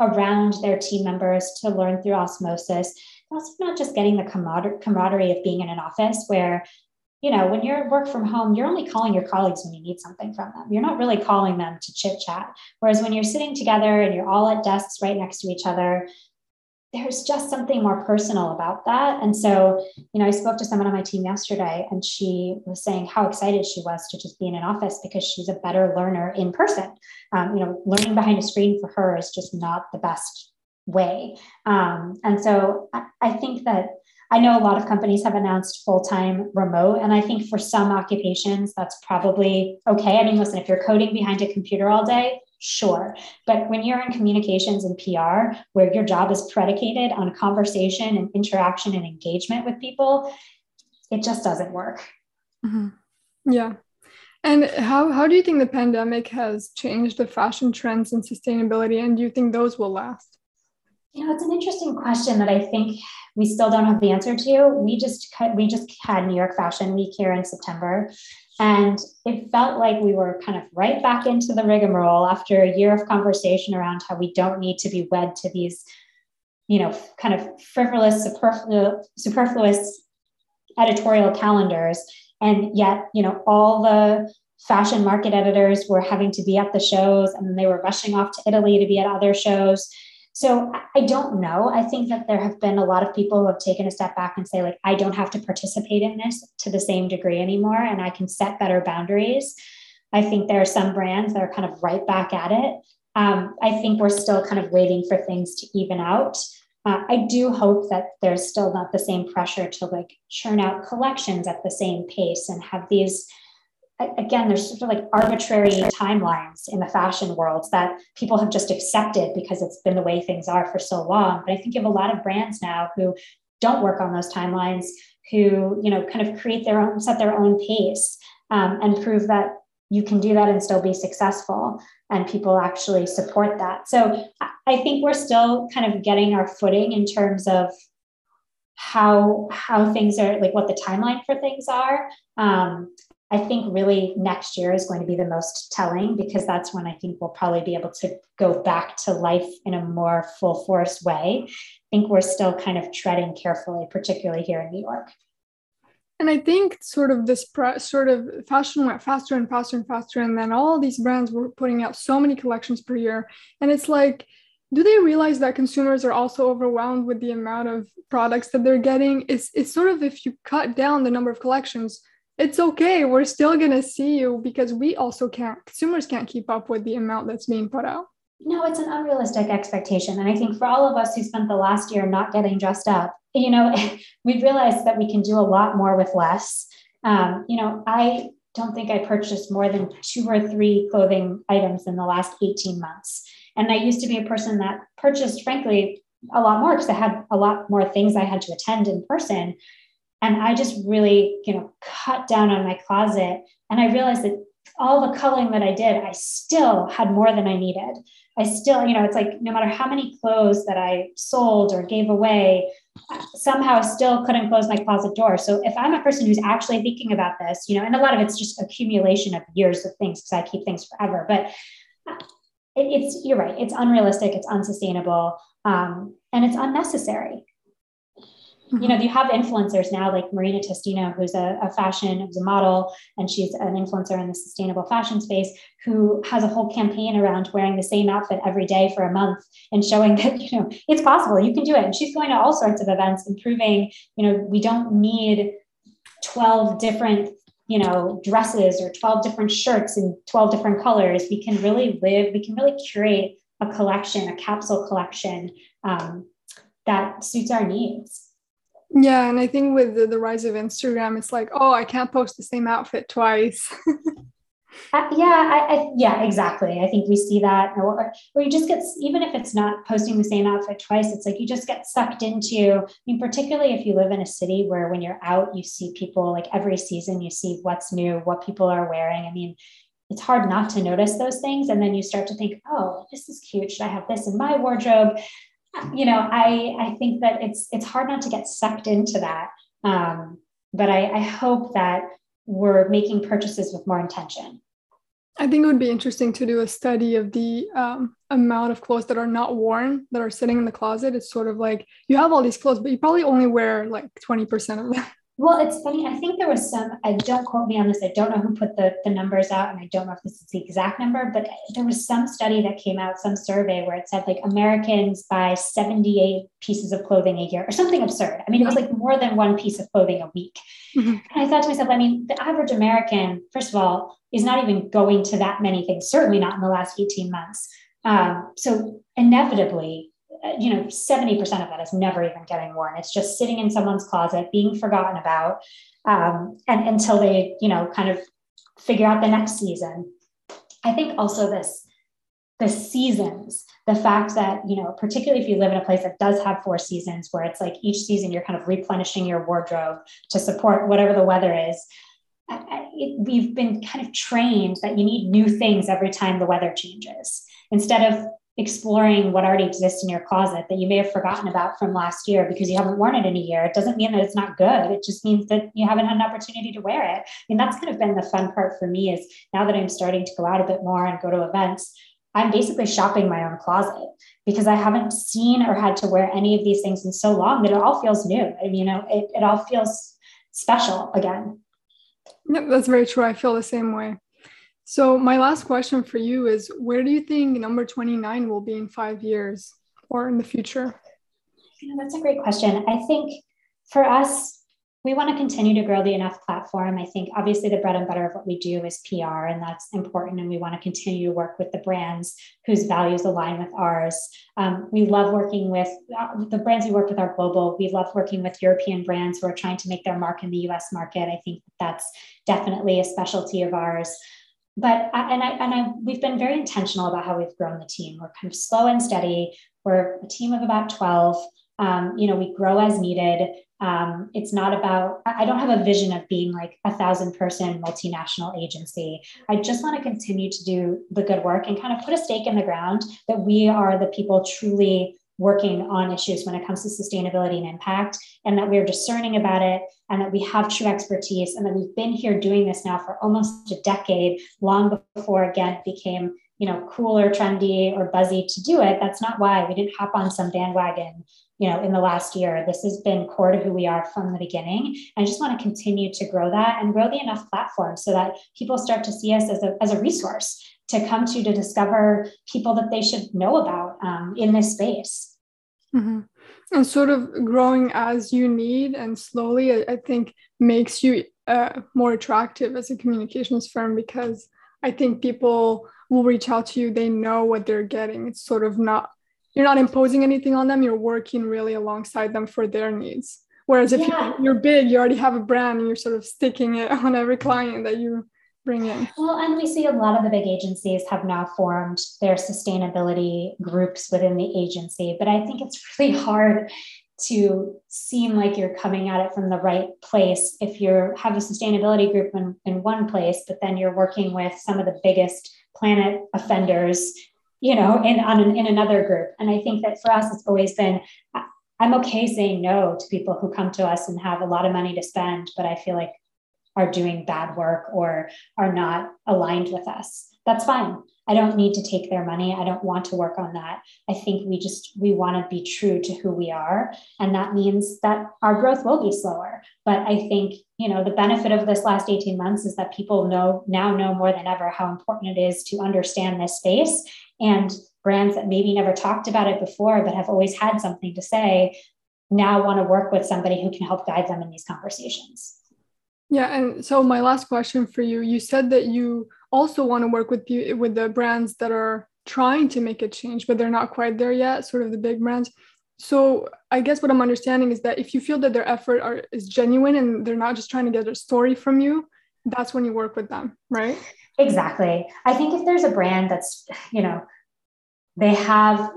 around their team members to learn through osmosis also not just getting the camaraderie of being in an office where you know when you're work from home you're only calling your colleagues when you need something from them you're not really calling them to chit chat whereas when you're sitting together and you're all at desks right next to each other there's just something more personal about that. And so, you know, I spoke to someone on my team yesterday and she was saying how excited she was to just be in an office because she's a better learner in person. Um, you know, learning behind a screen for her is just not the best way. Um, and so I, I think that I know a lot of companies have announced full time remote. And I think for some occupations, that's probably okay. I mean, listen, if you're coding behind a computer all day, Sure. But when you're in communications and PR, where your job is predicated on conversation and interaction and engagement with people, it just doesn't work. Mm-hmm. Yeah. And how, how do you think the pandemic has changed the fashion trends and sustainability? And do you think those will last? You know, it's an interesting question that I think we still don't have the answer to. We just we just had New York Fashion Week here in September, and it felt like we were kind of right back into the rigmarole after a year of conversation around how we don't need to be wed to these, you know, kind of frivolous, superfluous, superfluous editorial calendars. And yet, you know, all the fashion market editors were having to be at the shows and they were rushing off to Italy to be at other shows. So I don't know. I think that there have been a lot of people who have taken a step back and say, like, I don't have to participate in this to the same degree anymore, and I can set better boundaries. I think there are some brands that are kind of right back at it. Um, I think we're still kind of waiting for things to even out. Uh, I do hope that there's still not the same pressure to like churn out collections at the same pace and have these again, there's sort of like arbitrary timelines in the fashion world that people have just accepted because it's been the way things are for so long. But I think you have a lot of brands now who don't work on those timelines, who you know kind of create their own, set their own pace, um, and prove that you can do that and still be successful, and people actually support that. So I think we're still kind of getting our footing in terms of how how things are like what the timeline for things are um, I think really next year is going to be the most telling because that's when I think we'll probably be able to go back to life in a more full force way. I think we're still kind of treading carefully, particularly here in New York. And I think sort of this pre- sort of fashion went faster and faster and faster, and then all these brands were putting out so many collections per year, and it's like do they realize that consumers are also overwhelmed with the amount of products that they're getting it's, it's sort of if you cut down the number of collections it's okay. We're still going to see you because we also can't, consumers can't keep up with the amount that's being put out. No, it's an unrealistic expectation. And I think for all of us who spent the last year not getting dressed up, you know, we've realized that we can do a lot more with less. Um, you know, I don't think I purchased more than two or three clothing items in the last 18 months. And I used to be a person that purchased, frankly, a lot more because I had a lot more things I had to attend in person. And I just really, you know, cut down on my closet. And I realized that all the culling that I did, I still had more than I needed. I still, you know, it's like no matter how many clothes that I sold or gave away, somehow still couldn't close my closet door. So if I'm a person who's actually thinking about this, you know, and a lot of it's just accumulation of years of things because I keep things forever, but it's, you're right, it's unrealistic, it's unsustainable, um, and it's unnecessary. Mm-hmm. You know, you have influencers now like Marina Testino, who's a, a fashion, who's a model, and she's an influencer in the sustainable fashion space, who has a whole campaign around wearing the same outfit every day for a month and showing that, you know, it's possible, you can do it. And she's going to all sorts of events and proving, you know, we don't need 12 different you know dresses or 12 different shirts in 12 different colors we can really live we can really curate a collection a capsule collection um, that suits our needs yeah, and I think with the, the rise of Instagram, it's like, oh, I can't post the same outfit twice. uh, yeah, I, I, yeah, exactly. I think we see that, or, or you just get even if it's not posting the same outfit twice, it's like you just get sucked into. I mean, particularly if you live in a city where when you're out, you see people like every season, you see what's new, what people are wearing. I mean, it's hard not to notice those things, and then you start to think, oh, this is cute. Should I have this in my wardrobe? You know, I I think that it's it's hard not to get sucked into that. Um, but I, I hope that we're making purchases with more intention. I think it would be interesting to do a study of the um, amount of clothes that are not worn that are sitting in the closet. It's sort of like you have all these clothes, but you probably only wear like 20% of them. Well, it's funny. I think there was some, I don't quote me on this. I don't know who put the, the numbers out, and I don't know if this is the exact number, but there was some study that came out, some survey where it said like Americans buy 78 pieces of clothing a year or something absurd. I mean, it was like more than one piece of clothing a week. Mm-hmm. And I thought to myself, I mean, the average American, first of all, is not even going to that many things, certainly not in the last 18 months. Um, so inevitably, you know, 70% of that is never even getting worn. It's just sitting in someone's closet, being forgotten about, um, and until they, you know, kind of figure out the next season. I think also this, the seasons, the fact that, you know, particularly if you live in a place that does have four seasons, where it's like each season you're kind of replenishing your wardrobe to support whatever the weather is. It, we've been kind of trained that you need new things every time the weather changes instead of exploring what already exists in your closet that you may have forgotten about from last year because you haven't worn it in a year. It doesn't mean that it's not good. It just means that you haven't had an opportunity to wear it. I mean, that's kind of been the fun part for me is now that I'm starting to go out a bit more and go to events, I'm basically shopping my own closet because I haven't seen or had to wear any of these things in so long that it all feels new. I mean, you know, it, it all feels special again. Yeah, that's very true. I feel the same way. So, my last question for you is where do you think number 29 will be in five years or in the future? That's a great question. I think for us, we want to continue to grow the enough platform. I think obviously the bread and butter of what we do is PR, and that's important. And we want to continue to work with the brands whose values align with ours. Um, we love working with uh, the brands we work with are global. We love working with European brands who are trying to make their mark in the US market. I think that's definitely a specialty of ours but I, and I and I we've been very intentional about how we've grown the team. We're kind of slow and steady. We're a team of about 12. Um, you know, we grow as needed. Um, it's not about, I don't have a vision of being like a thousand person multinational agency. I just want to continue to do the good work and kind of put a stake in the ground that we are the people truly working on issues when it comes to sustainability and impact, and that we're discerning about it, and that we have true expertise, and that we've been here doing this now for almost a decade, long before again it became you know cool or trendy or buzzy to do it. That's not why we didn't hop on some bandwagon. You know, in the last year, this has been core to who we are from the beginning. I just want to continue to grow that and grow the enough platform so that people start to see us as a, as a resource to come to to discover people that they should know about um, in this space. Mm-hmm. And sort of growing as you need and slowly, I, think makes you uh, more attractive as a communications firm because I think people will reach out to you. They know what they're getting. It's sort of not, you're not imposing anything on them. You're working really alongside them for their needs. Whereas if yeah. you're big, you already have a brand and you're sort of sticking it on every client that you bring in? Well, and we see a lot of the big agencies have now formed their sustainability groups within the agency, but I think it's really hard to seem like you're coming at it from the right place if you have a sustainability group in, in one place but then you're working with some of the biggest planet offenders you know in on an, in another group and i think that for us it's always been i'm okay saying no to people who come to us and have a lot of money to spend but i feel like are doing bad work or are not aligned with us. That's fine. I don't need to take their money. I don't want to work on that. I think we just we want to be true to who we are and that means that our growth will be slower. But I think, you know, the benefit of this last 18 months is that people know now know more than ever how important it is to understand this space and brands that maybe never talked about it before but have always had something to say now want to work with somebody who can help guide them in these conversations. Yeah, and so my last question for you, you said that you also want to work with with the brands that are trying to make a change, but they're not quite there yet, sort of the big brands. So I guess what I'm understanding is that if you feel that their effort are, is genuine and they're not just trying to get a story from you, that's when you work with them, right? Exactly. I think if there's a brand that's, you know, they have,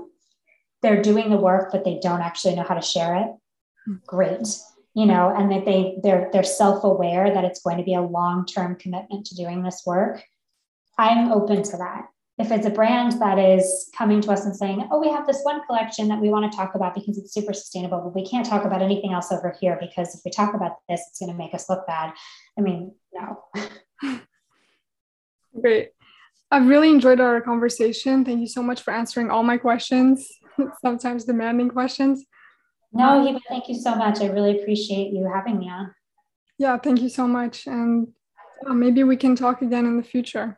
they're doing the work, but they don't actually know how to share it, hmm. great you know, and that they they're they're self-aware that it's going to be a long-term commitment to doing this work, I'm open to that. If it's a brand that is coming to us and saying, "Oh, we have this one collection that we want to talk about because it's super sustainable, but we can't talk about anything else over here because if we talk about this, it's going to make us look bad." I mean, no. Great. I've really enjoyed our conversation. Thank you so much for answering all my questions, sometimes demanding questions. No, Hiba, thank you so much. I really appreciate you having me on. Yeah, thank you so much. And uh, maybe we can talk again in the future.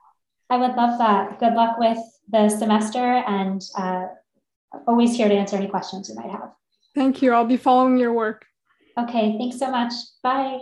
I would love that. Good luck with the semester and uh, always here to answer any questions you might have. Thank you. I'll be following your work. Okay, thanks so much. Bye.